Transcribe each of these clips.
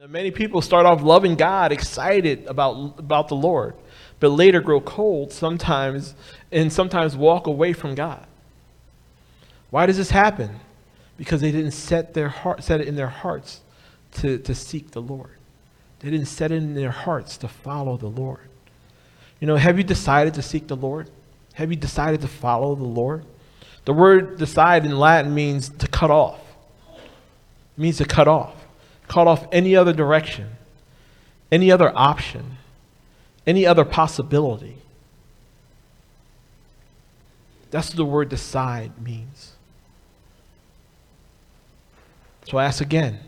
Now, many people start off loving God, excited about, about the Lord, but later grow cold sometimes and sometimes walk away from God. Why does this happen? Because they didn't set, their heart, set it in their hearts to, to seek the Lord. They didn't set it in their hearts to follow the Lord. You know, have you decided to seek the Lord? Have you decided to follow the Lord? The word decide in Latin means to cut off. It means to cut off. Cut off any other direction, any other option, any other possibility. That's what the word decide means. So I ask again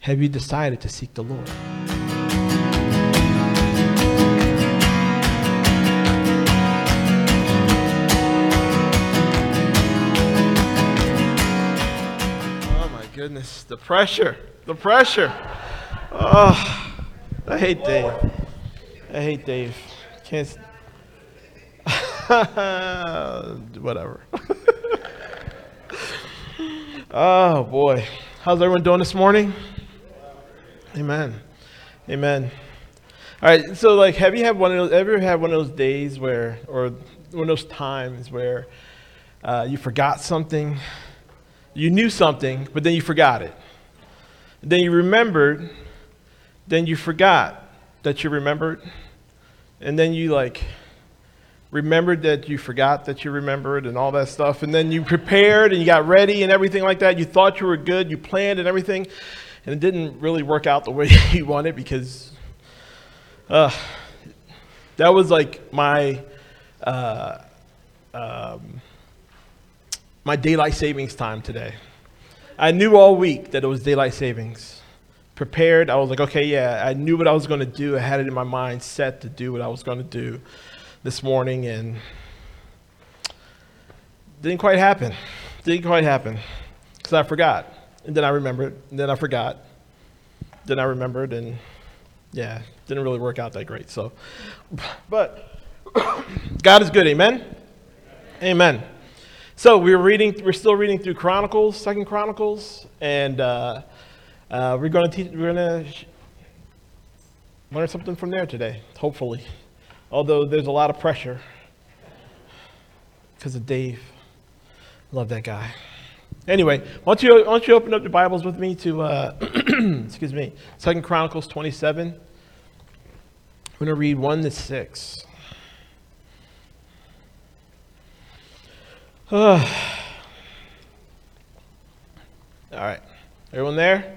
have you decided to seek the Lord? Oh my goodness, the pressure, the pressure. Oh, I hate Dave. I hate Dave. Can't. Whatever. oh boy. How's everyone doing this morning? Amen. Amen. All right. So, like, have you had one of those? Ever had one of those days where, or one of those times where uh, you forgot something, you knew something, but then you forgot it. Then you remembered, then you forgot that you remembered, and then you like remembered that you forgot that you remembered and all that stuff, and then you prepared and you got ready and everything like that. You thought you were good, you planned and everything, and it didn't really work out the way you wanted because uh, that was like my uh, um, my daylight savings time today. I knew all week that it was daylight savings. Prepared, I was like, okay, yeah, I knew what I was going to do. I had it in my mind set to do what I was going to do this morning, and didn't quite happen. Didn't quite happen because I forgot, and then I remembered, and then I forgot, then I remembered, and yeah, didn't really work out that great. So, but God is good. Amen. Amen. So we're reading. We're still reading through Chronicles, Second Chronicles, and uh, uh, we're going to teach. We're going to learn something from there today, hopefully. Although there's a lot of pressure because of Dave. Love that guy. Anyway, why don't you, why don't you open up the Bibles with me to, uh, excuse me, Second Chronicles 27. I'm going to read 1 to 6. all right. Everyone there?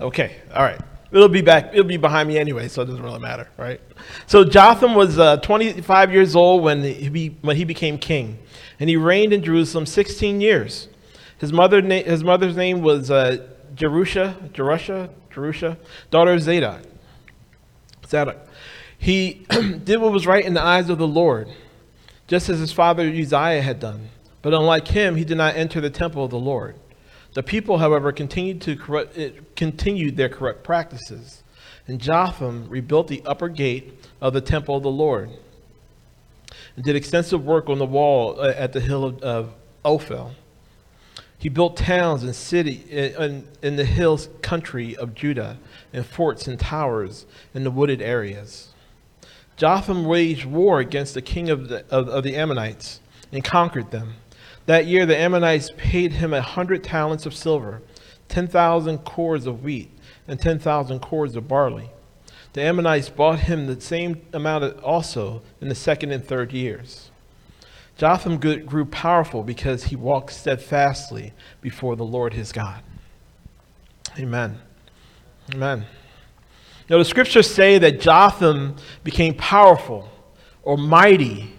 Okay. All right. It'll be back. It'll be behind me anyway, so it doesn't really matter, right? So Jotham was uh, 25 years old when he, be, when he became king, and he reigned in Jerusalem 16 years. His mother na- his mother's name was uh, Jerusha, Jerusha, Jerusha, daughter of Zadok. Zadok. He did what was right in the eyes of the Lord, just as his father Uzziah had done. But unlike him, he did not enter the temple of the Lord. The people, however, continued, to corrupt, continued their corrupt practices. And Jotham rebuilt the upper gate of the temple of the Lord and did extensive work on the wall uh, at the hill of, of Ophel. He built towns and city in, in the hills country of Judah and forts and towers in the wooded areas. Jotham waged war against the king of the, of, of the Ammonites and conquered them. That year, the Ammonites paid him a hundred talents of silver, 10,000 cors of wheat, and 10,000 cors of barley. The Ammonites bought him the same amount also in the second and third years. Jotham grew powerful because he walked steadfastly before the Lord his God. Amen. Amen. Now, the scriptures say that Jotham became powerful or mighty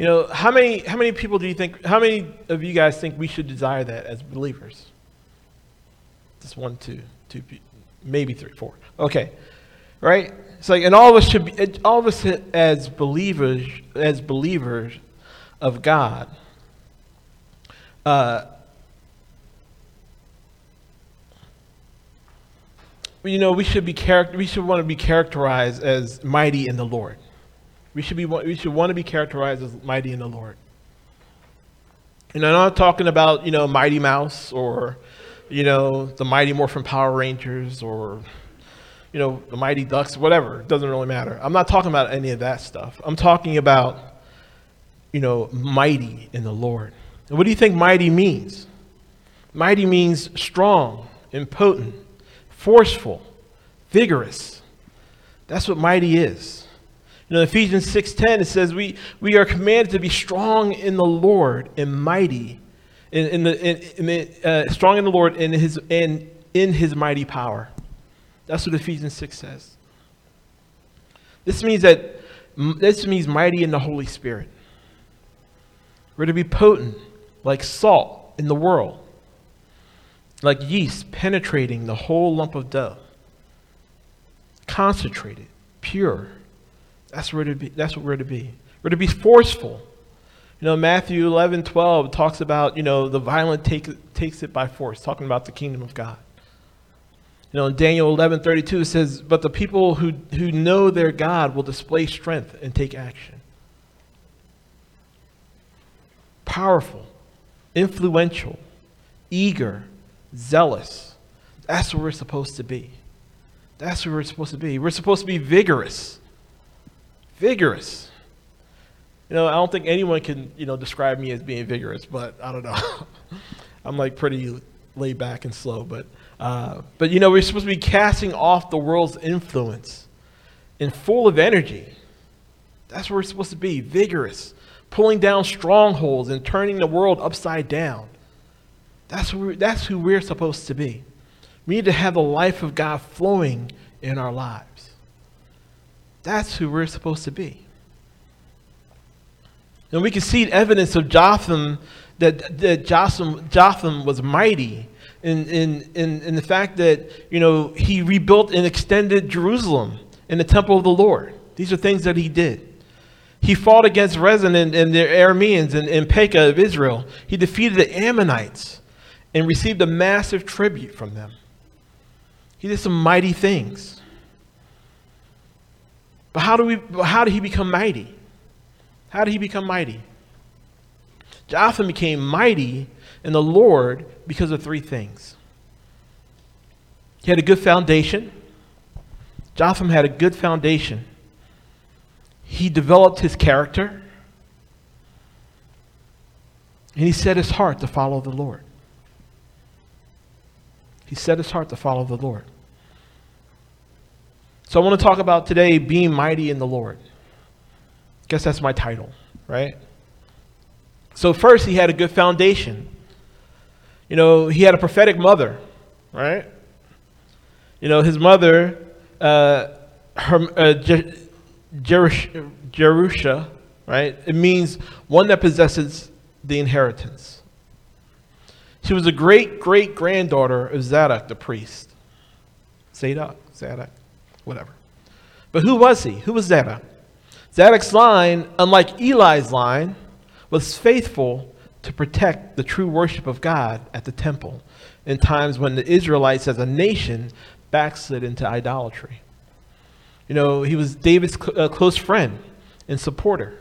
you know, how many, how many people do you think, how many of you guys think we should desire that as believers? Just one, two, two, maybe three, four. Okay. Right? It's like, and all of us should be, all of us as believers, as believers of God, uh, you know, we should be character, we should want to be characterized as mighty in the Lord. We should, be, we should want to be characterized as mighty in the Lord. And I'm not talking about, you know, Mighty Mouse or, you know, the Mighty Morphin Power Rangers or, you know, the Mighty Ducks, whatever. It doesn't really matter. I'm not talking about any of that stuff. I'm talking about, you know, mighty in the Lord. And what do you think mighty means? Mighty means strong, impotent, forceful, vigorous. That's what mighty is. You know, Ephesians 6.10, it says we, we are commanded to be strong in the Lord and mighty, in, in the, in, in the uh, strong in the Lord and his, and in his mighty power. That's what Ephesians 6 says. This means that this means mighty in the Holy Spirit. We're to be potent, like salt in the world, like yeast penetrating the whole lump of dough, concentrated, pure. That's where to be. That's what we're to be. We're to be forceful. You know, Matthew 11, 12 talks about, you know, the violent take, takes it by force, talking about the kingdom of God. You know, in Daniel 11, 32, says, But the people who, who know their God will display strength and take action. Powerful, influential, eager, zealous. That's what we're supposed to be. That's what we're supposed to be. We're supposed to be vigorous. Vigorous. You know, I don't think anyone can, you know, describe me as being vigorous, but I don't know. I'm like pretty laid back and slow, but uh, but you know, we're supposed to be casting off the world's influence and full of energy. That's where we're supposed to be vigorous, pulling down strongholds and turning the world upside down. That's who, that's who we're supposed to be. We need to have the life of God flowing in our lives. That's who we're supposed to be. And we can see evidence of Jotham, that, that Jotham, Jotham was mighty in, in, in, in the fact that, you know, he rebuilt and extended Jerusalem and the temple of the Lord. These are things that he did. He fought against Rezin and, and the Arameans and, and Pekah of Israel. He defeated the Ammonites and received a massive tribute from them. He did some mighty things. But how, do we, how did he become mighty? How did he become mighty? Jotham became mighty in the Lord because of three things. He had a good foundation. Jotham had a good foundation. He developed his character. And he set his heart to follow the Lord. He set his heart to follow the Lord. So I want to talk about today being mighty in the Lord. Guess that's my title, right? So first he had a good foundation. You know, he had a prophetic mother, right? You know, his mother, uh, her, uh, Jerusha, right? It means one that possesses the inheritance. She was a great great granddaughter of Zadok the priest. Zadok, Zadok, whatever. But who was he? Who was Zadok? Zadok's line, unlike Eli's line, was faithful to protect the true worship of God at the temple in times when the Israelites as a nation backslid into idolatry. You know, he was David's cl- uh, close friend and supporter.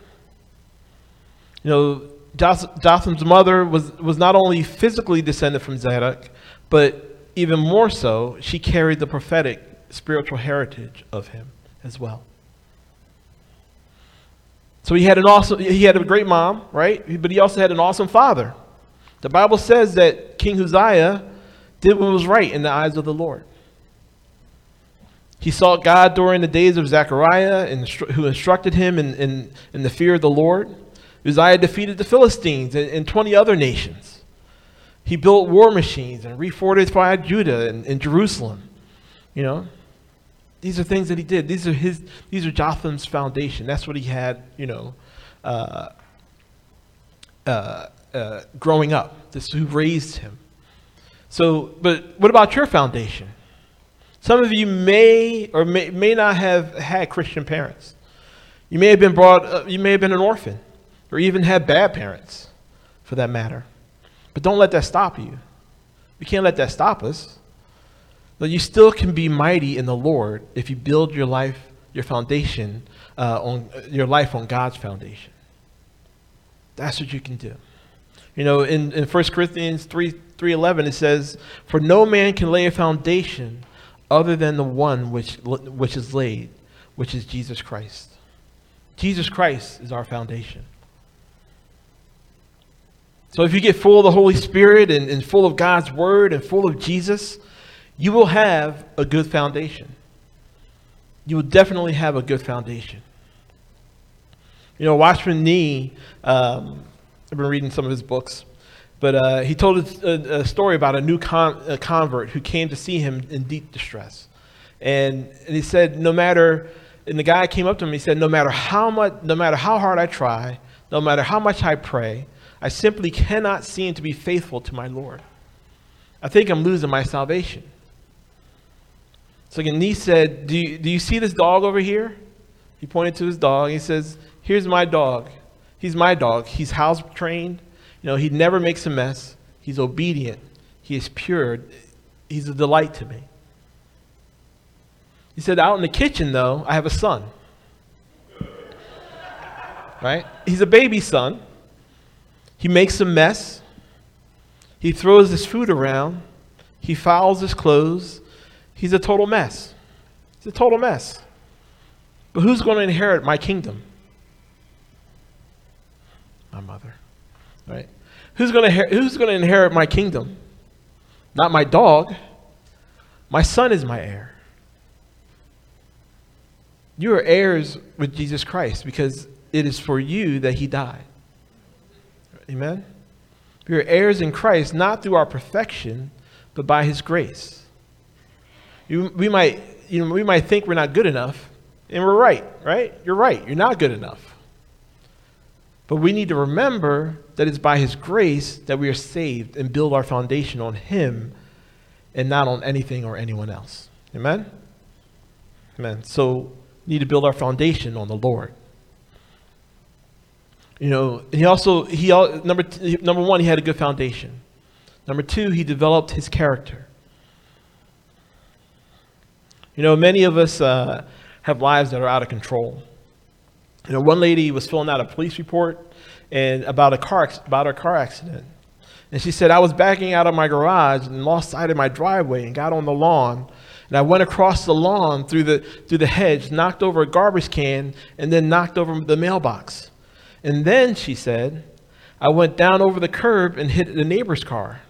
You know, Jotham's mother was, was not only physically descended from Zadok, but even more so, she carried the prophetic spiritual heritage of him as well. So he had an awesome, he had a great mom, right? But he also had an awesome father. The Bible says that King Uzziah did what was right in the eyes of the Lord. He sought God during the days of Zechariah, and who instructed him in, in, in the fear of the Lord. Uzziah defeated the Philistines and, and 20 other nations. He built war machines and refortified Judah and, and Jerusalem. You know, these are things that he did. These are his. These are Jotham's foundation. That's what he had. You know, uh, uh, uh, growing up. This who raised him. So, but what about your foundation? Some of you may or may, may not have had Christian parents. You may have been brought. Uh, you may have been an orphan, or even had bad parents, for that matter. But don't let that stop you. We can't let that stop us. But you still can be mighty in the Lord if you build your life, your foundation, uh, on your life on God's foundation. That's what you can do. You know, in, in 1 Corinthians 3, 3:11 it says, "For no man can lay a foundation other than the one which which is laid, which is Jesus Christ." Jesus Christ is our foundation. So if you get full of the Holy Spirit and, and full of God's Word and full of Jesus, you will have a good foundation. You will definitely have a good foundation. You know, Watchman Nee, um, I've been reading some of his books, but uh, he told a, a, story about a new con- a convert who came to see him in deep distress. And, and he said, no matter, and the guy came up to him, he said, no matter how much, no matter how hard I try, no matter how much I pray, I simply cannot seem to be faithful to my Lord. I think I'm losing my salvation. So again, Nee said, do you, do you see this dog over here? He pointed to his dog. He says, Here's my dog. He's my dog. He's house trained. You know, he never makes a mess. He's obedient. He is pure. He's a delight to me. He said, Out in the kitchen, though, I have a son. Right? He's a baby son. He makes a mess. He throws his food around. He fouls his clothes. He's a total mess. He's a total mess. But who's going to inherit my kingdom? My mother. Right? Who's going to who's going to inherit my kingdom? Not my dog. My son is my heir. You are heirs with Jesus Christ because it is for you that he died. Amen? We are heirs in Christ, not through our perfection, but by his grace. You, we, might, you know, we might think we're not good enough, and we're right, right? You're right. You're not good enough. But we need to remember that it's by his grace that we are saved and build our foundation on him and not on anything or anyone else. Amen? Amen. So, need to build our foundation on the Lord. You know, he also he number number one he had a good foundation. Number two, he developed his character. You know, many of us uh, have lives that are out of control. You know, one lady was filling out a police report and about a car about her car accident, and she said, "I was backing out of my garage and lost sight of my driveway and got on the lawn." And I went across the lawn through the, through the hedge, knocked over a garbage can, and then knocked over the mailbox. And then, she said, I went down over the curb and hit the neighbor's car.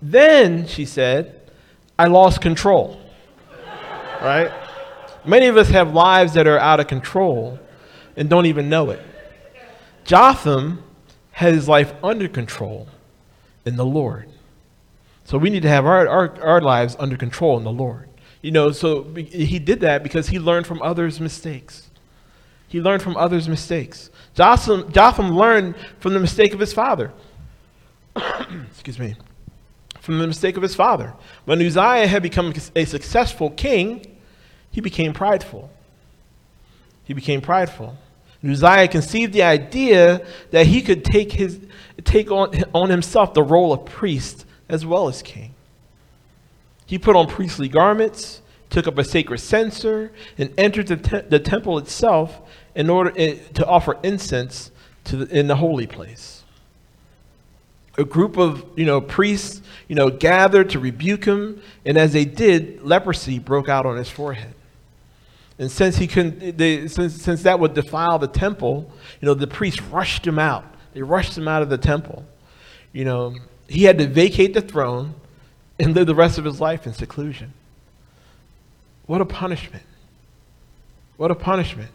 Then, she said, I lost control. right? Many of us have lives that are out of control and don't even know it. Jotham had his life under control in the Lord. So we need to have our, our, our lives under control in the Lord. You know, so he did that because he learned from others' mistakes. He learned from others' mistakes. Jotham, Jotham learned from the mistake of his father. Excuse me. From the mistake of his father. When Uzziah had become a successful king, he became prideful. He became prideful. Uzziah conceived the idea that he could take, his, take on, on himself the role of priest as well as king. He put on priestly garments, took up a sacred censer, and entered the, te- the temple itself in order eh, to offer incense to the, in the holy place. A group of you know priests you know gathered to rebuke him, and as they did, leprosy broke out on his forehead. And since he couldn't, they, since, since that would defile the temple, you know the priests rushed him out. They rushed him out of the temple. You know he had to vacate the throne and live the rest of his life in seclusion. What a punishment! What a punishment!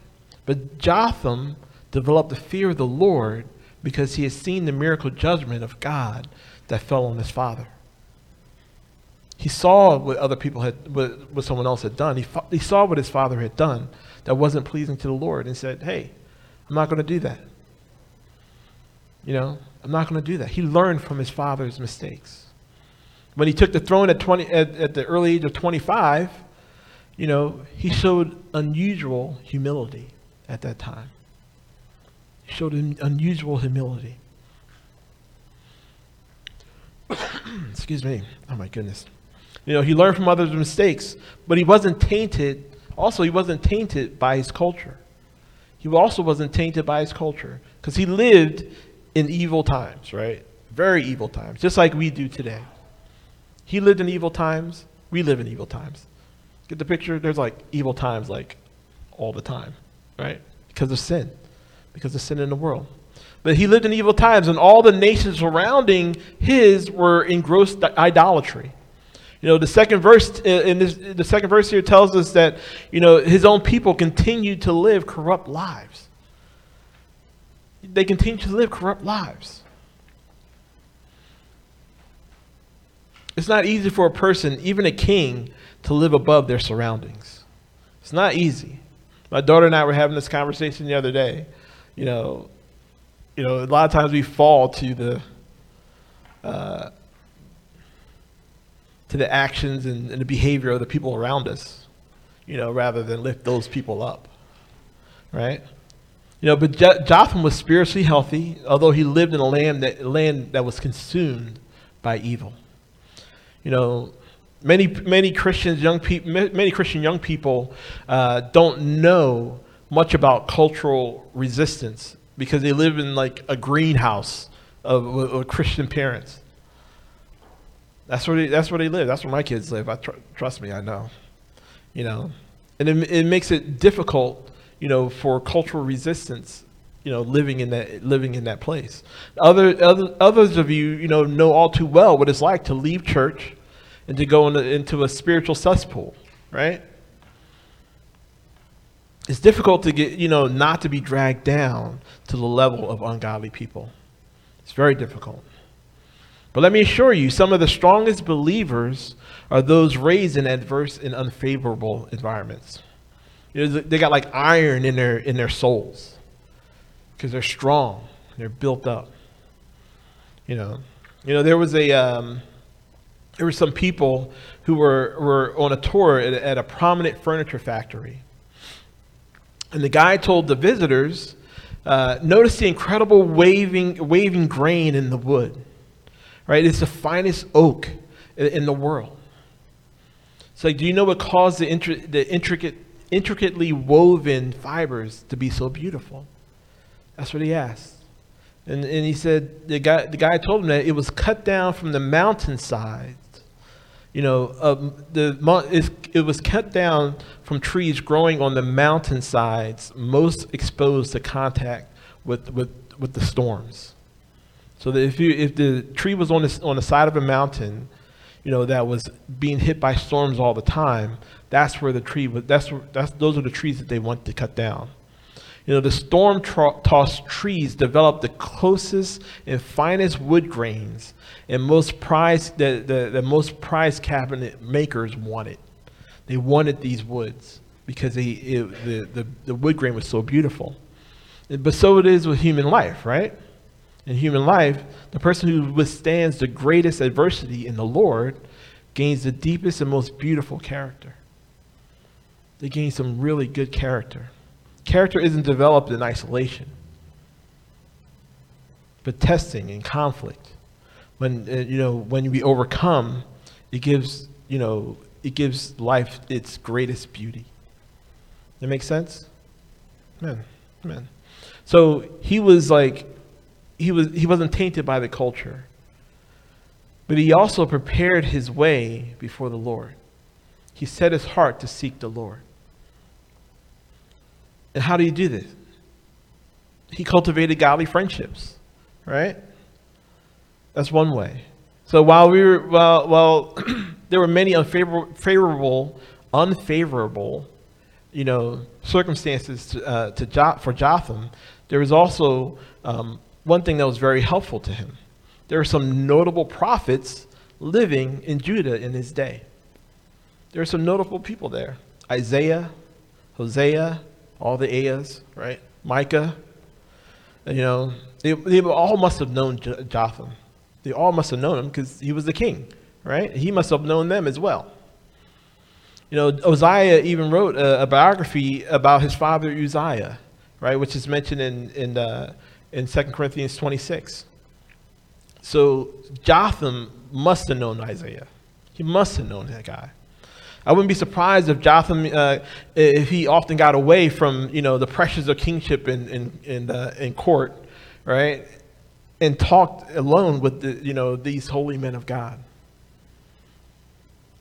But Jotham developed the fear of the Lord because he had seen the miracle judgment of God that fell on his father. He saw what other people had, what, what someone else had done. He, he saw what his father had done that wasn't pleasing to the Lord and said, Hey, I'm not going to do that. You know, I'm not going to do that. He learned from his father's mistakes. When he took the throne at, 20, at, at the early age of 25, you know, he showed unusual humility at that time. He showed unusual humility. Excuse me. Oh my goodness. You know, he learned from others' mistakes, but he wasn't tainted. Also, he wasn't tainted by his culture. He also wasn't tainted by his culture because he lived in evil times, right? Very evil times, just like we do today. He lived in evil times. We live in evil times. Get the picture? There's like evil times like all the time, right? Because of sin, because of sin in the world. But he lived in evil times, and all the nations surrounding his were engrossed idolatry. You know, the second verse uh, in this, the second verse here tells us that you know his own people continued to live corrupt lives. They continue to live corrupt lives. It's not easy for a person, even a king, to live above their surroundings. It's not easy. My daughter and I were having this conversation the other day. You know, you know, a lot of times we fall to the uh, to the actions and, and, the behavior of the people around us, you know, rather than lift those people up, right? You know, but Jotham was spiritually healthy, although he lived in a land that land that was consumed by evil. You know, many many Christians, young people, many Christian young people uh, don't know much about cultural resistance because they live in like a greenhouse of, of Christian parents. That's where they, that's where they live. That's where my kids live. I tr- trust me, I know. You know, and it, it makes it difficult, you know, for cultural resistance you know, living in that living in that place. Other, other others of you, you know, know all too well what it's like to leave church and to go into, into a spiritual cesspool, right? It's difficult to get, you know, not to be dragged down to the level of ungodly people. It's very difficult. But let me assure you, some of the strongest believers are those raised in adverse and unfavorable environments. You know, they got like iron in their in their souls because they're strong, they're built up. You know, you know there was a um, there were some people who were, were on a tour at, at a prominent furniture factory. And the guy told the visitors, uh, notice the incredible waving, waving grain in the wood. Right? It's the finest oak in, in the world. It's like, do you know what caused the, intri- the intricate, intricately woven fibers to be so beautiful? That's what he asked. And, and he said, the guy, the guy told him that it was cut down from the mountainside you know, um, the, it was cut down from trees growing on the mountainsides most exposed to contact with, with, with the storms. So that if, you, if the tree was on the, on the side of a mountain, you know, that was being hit by storms all the time, that's where the tree was, that's, that's, those are the trees that they want to cut down. You know, the storm tossed trees developed the closest and finest wood grains and most prized, the, the, the most prized cabinet makers wanted. They wanted these woods because they, it, the, the, the wood grain was so beautiful. But so it is with human life, right? In human life, the person who withstands the greatest adversity in the Lord gains the deepest and most beautiful character. They gain some really good character. Character isn't developed in isolation, but testing and conflict. When uh, you know when we overcome, it gives you know it gives life its greatest beauty. That makes sense? Amen. Amen. So he was like he was he wasn't tainted by the culture. But he also prepared his way before the Lord. He set his heart to seek the Lord. And how do you do this? He cultivated godly friendships, right? That's one way. So while we were, well, well there were many unfavorable, unfavorable, you know, circumstances to, uh, to jo- for Jotham, there was also um, one thing that was very helpful to him. There were some notable prophets living in Judah in his day. There are some notable people there Isaiah, Hosea, all the Ayahs, right? Micah. You know, they, they all must have known Jotham. They all must have known him because he was the king, right? He must have known them as well. You know, Uzziah even wrote a, a biography about his father Uzziah, right, which is mentioned in in uh, in 2 Corinthians 26. So Jotham must have known Isaiah. He must have known that guy. I wouldn't be surprised if Jotham, uh, if he often got away from, you know, the pressures of kingship in, in, in, in court, right? And talked alone with, the, you know, these holy men of God.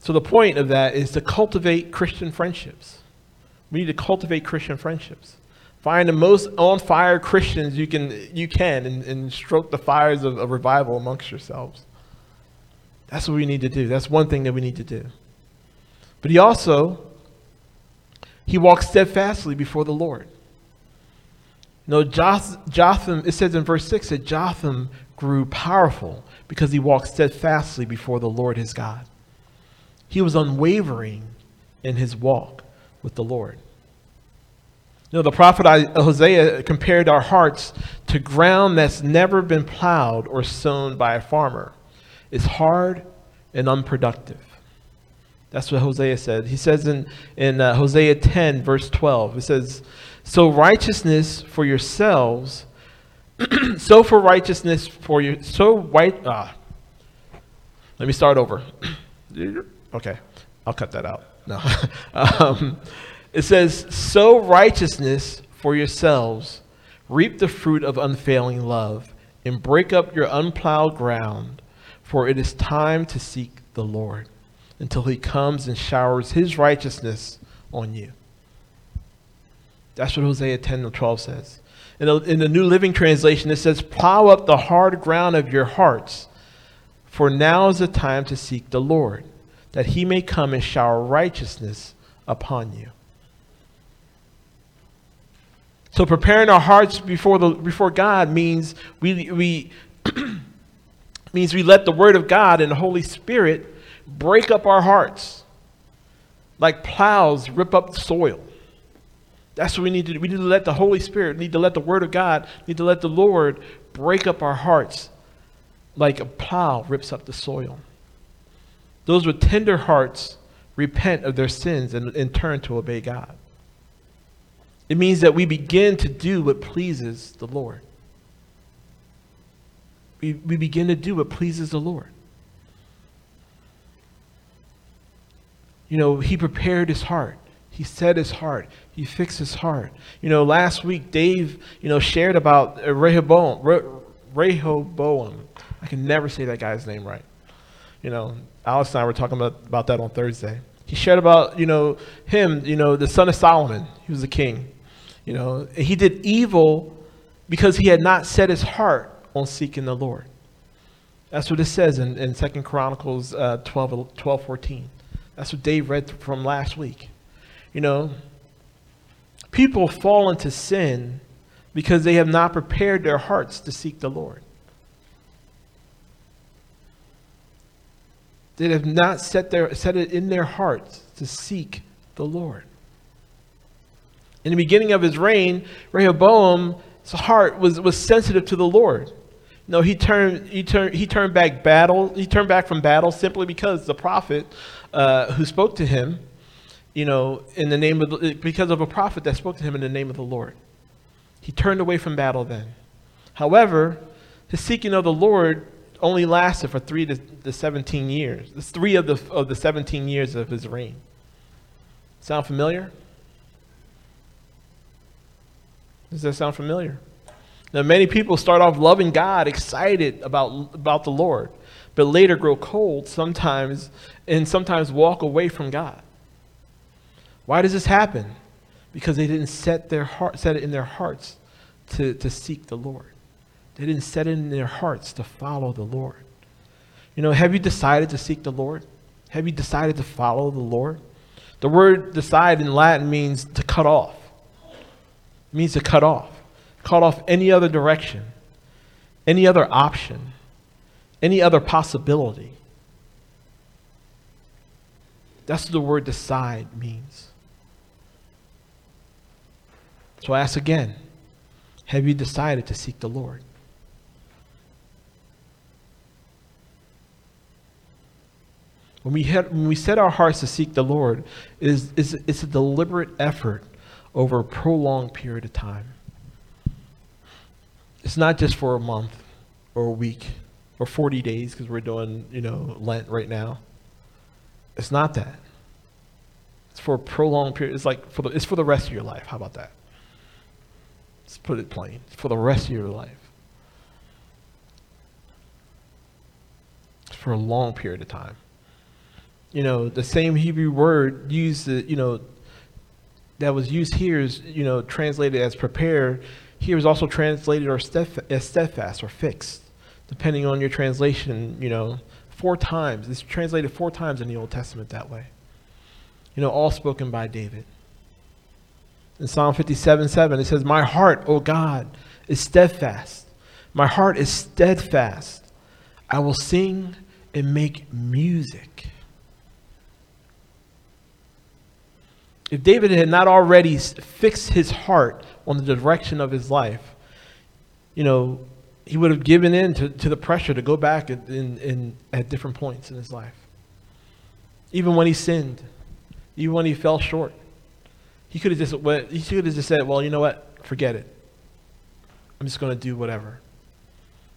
So the point of that is to cultivate Christian friendships. We need to cultivate Christian friendships. Find the most on fire Christians you can, you can and, and stroke the fires of, of revival amongst yourselves. That's what we need to do. That's one thing that we need to do. But he also, he walked steadfastly before the Lord. No, Jotham, it says in verse 6 that Jotham grew powerful because he walked steadfastly before the Lord his God. He was unwavering in his walk with the Lord. You know, the prophet Hosea compared our hearts to ground that's never been plowed or sown by a farmer. It's hard and unproductive. That's what Hosea said. He says in, in uh, Hosea 10, verse 12, it says, Sow righteousness for yourselves, so for righteousness for you, so white, ah. Let me start over. okay, I'll cut that out. No. um, it says, Sow righteousness for yourselves, reap the fruit of unfailing love, and break up your unplowed ground, for it is time to seek the Lord until he comes and showers his righteousness on you. That's what Hosea 10 and 12 says. In the, in the New Living Translation, it says, Plow up the hard ground of your hearts, for now is the time to seek the Lord, that he may come and shower righteousness upon you. So preparing our hearts before the before God means we we means we let the word of God and the Holy Spirit break up our hearts. Like plows rip up the soil. That's what we need to do. We need to let the Holy Spirit, need to let the Word of God, need to let the Lord break up our hearts like a plow rips up the soil. Those with tender hearts repent of their sins and, and turn to obey God. It means that we begin to do what pleases the Lord. We, we begin to do what pleases the Lord. You know, he prepared his heart. He set his heart. He fixed his heart. You know, last week Dave, you know, shared about Rehoboam. Rehoboam. I can never say that guy's name right. You know, Alex and I were talking about, about that on Thursday. He shared about, you know, him, you know, the son of Solomon. He was a king. You know, he did evil because he had not set his heart on seeking the Lord. That's what it says in, in 2 Chronicles uh, 12, 12, 14. That's what Dave read from last week. You know, people fall into sin because they have not prepared their hearts to seek the Lord. They have not set, their, set it in their hearts to seek the Lord. In the beginning of his reign, Rehoboam's heart was, was sensitive to the Lord. No, he turned, he, turned, he turned back battle. He turned back from battle simply because the prophet uh, who spoke to him, you know, in the name of the, because of a prophet that spoke to him in the name of the Lord. He turned away from battle then. However, his seeking of the Lord only lasted for three to the 17 years. It's three of the, of the 17 years of his reign. Sound familiar? Does that sound familiar? Now, many people start off loving God, excited about, about the Lord, but later grow cold sometimes and sometimes walk away from God. Why does this happen? Because they didn't set, their heart, set it in their hearts to, to seek the Lord. They didn't set it in their hearts to follow the Lord. You know, have you decided to seek the Lord? Have you decided to follow the Lord? The word decide in Latin means to cut off. It means to cut off. Cut off any other direction, any other option, any other possibility. That's what the word decide means. So I ask again have you decided to seek the Lord? When we, when we set our hearts to seek the Lord, is is it's a deliberate effort over a prolonged period of time. It's not just for a month or a week or 40 days because we're doing, you know, Lent right now. It's not that. It's for a prolonged period. It's like for the, it's for the rest of your life. How about that? Let's put it plain. It's for the rest of your life. It's for a long period of time. you know, the same Hebrew word used, you know, that was used here is, you know, translated as prepare. Here is also translated or as steadfast or fixed, depending on your translation, you know, four times. It's translated four times in the Old Testament that way. You know, all spoken by David. In Psalm 57 7, it says, My heart, O God, is steadfast. My heart is steadfast. I will sing and make music. If David had not already fixed his heart on the direction of his life, you know, he would have given in to, to the pressure to go back in, in, in, at different points in his life. Even when he sinned, even when he fell short, he could have just he could have just said, "Well, you know what? Forget it. I'm just going to do whatever."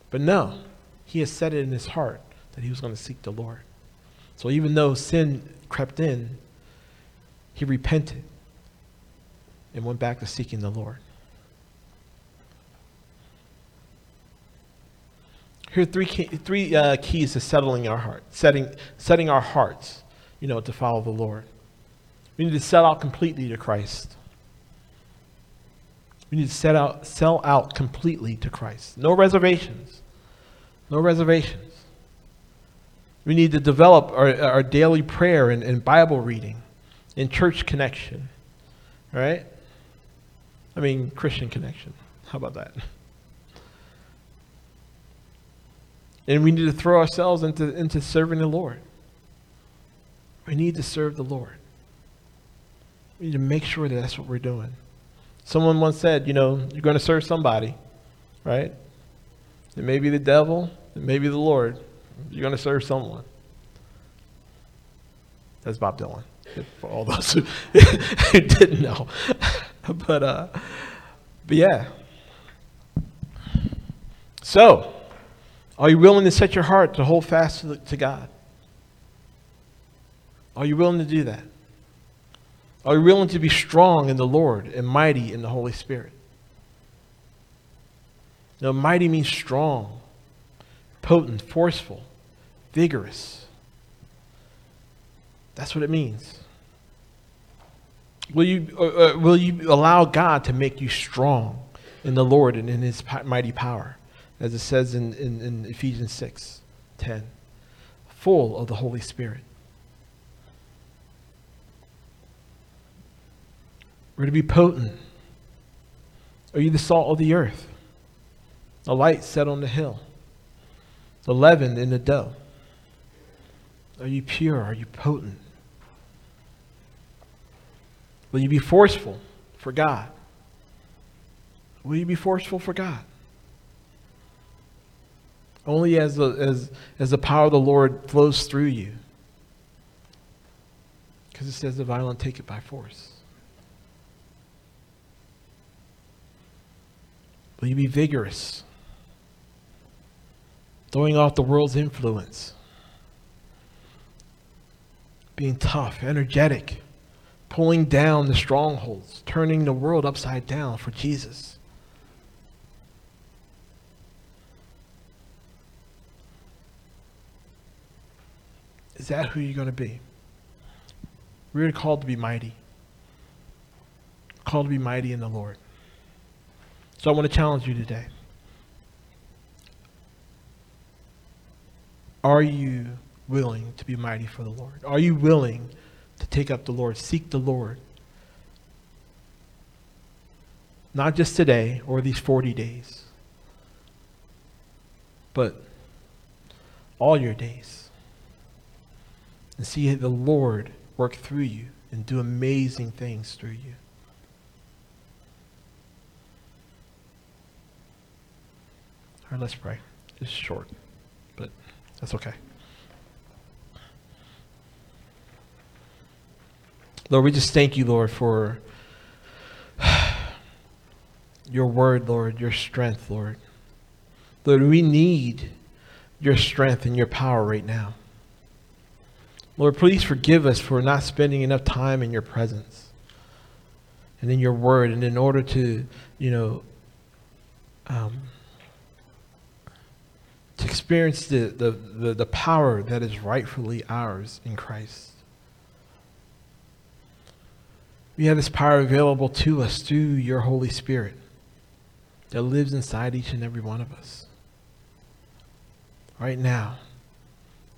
But no, he has set it in his heart that he was going to seek the Lord. So even though sin crept in, he repented and went back to seeking the Lord. Here are three, key, three uh, keys to settling our heart, setting, setting our hearts, you know, to follow the Lord. We need to sell out completely to Christ. We need to set out, sell out completely to Christ. No reservations. No reservations. We need to develop our, our daily prayer and, and Bible reading and church connection. Right? I mean, Christian connection. How about that? And we need to throw ourselves into, into serving the Lord. We need to serve the Lord. We need to make sure that that's what we're doing. Someone once said, you know, you're going to serve somebody, right? It may be the devil, it may be the Lord. You're going to serve someone. That's Bob Dylan, for all those who, who didn't know. but, uh, but yeah. So, are you willing to set your heart to hold fast to, to God? Are you willing to do that? Are you willing to be strong in the Lord and mighty in the Holy Spirit? Now, mighty means strong, potent, forceful, vigorous. That's what it means. Will you, uh, uh, will you allow God to make you strong in the Lord and in his mighty power? As it says in, in, in Ephesians 6 10. Full of the Holy Spirit. We're to be potent. Are you the salt of the earth? A light set on the hill. The leaven in the dough. Are you pure? Are you potent? Will you be forceful for God? Will you be forceful for God? Only as the, as, as the power of the Lord flows through you. Because it says the violent take it by force. Will you be vigorous? Throwing off the world's influence. Being tough, energetic, pulling down the strongholds, turning the world upside down for Jesus. Is that who you're going to be? We're called to be mighty. Called to be mighty in the Lord. So I want to challenge you today. Are you willing to be mighty for the Lord? Are you willing to take up the Lord, seek the Lord? Not just today or these 40 days, but all your days. And see the Lord work through you and do amazing things through you. All right, let's pray. It's short, but that's okay. Lord, we just thank you, Lord, for your word, Lord, your strength, Lord. Lord, we need your strength and your power right now. Lord, please forgive us for not spending enough time in your presence and in your word and in order to, you know, um, to experience the, the, the, the power that is rightfully ours in Christ. We have this power available to us through your Holy Spirit that lives inside each and every one of us. Right now,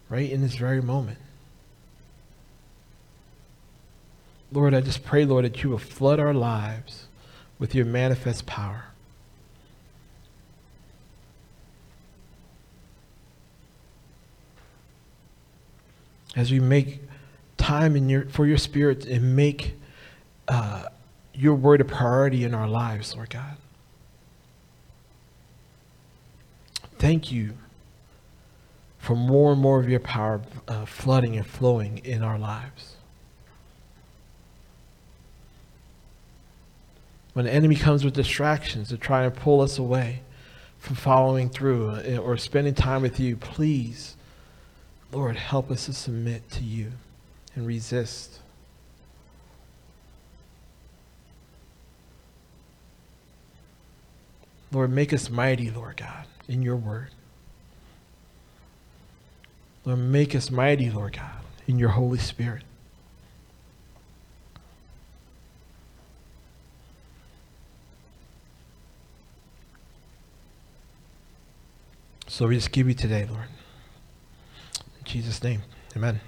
right in this very moment. Lord, I just pray, Lord, that you will flood our lives with your manifest power. As we make time in your, for your spirit and make uh, your word a priority in our lives, Lord God. Thank you for more and more of your power uh, flooding and flowing in our lives. When the enemy comes with distractions to try and pull us away from following through uh, or spending time with you, please, Lord, help us to submit to you and resist. Lord, make us mighty, Lord God, in your word. Lord, make us mighty, Lord God, in your Holy Spirit. So we just give you today, Lord. In Jesus' name, amen.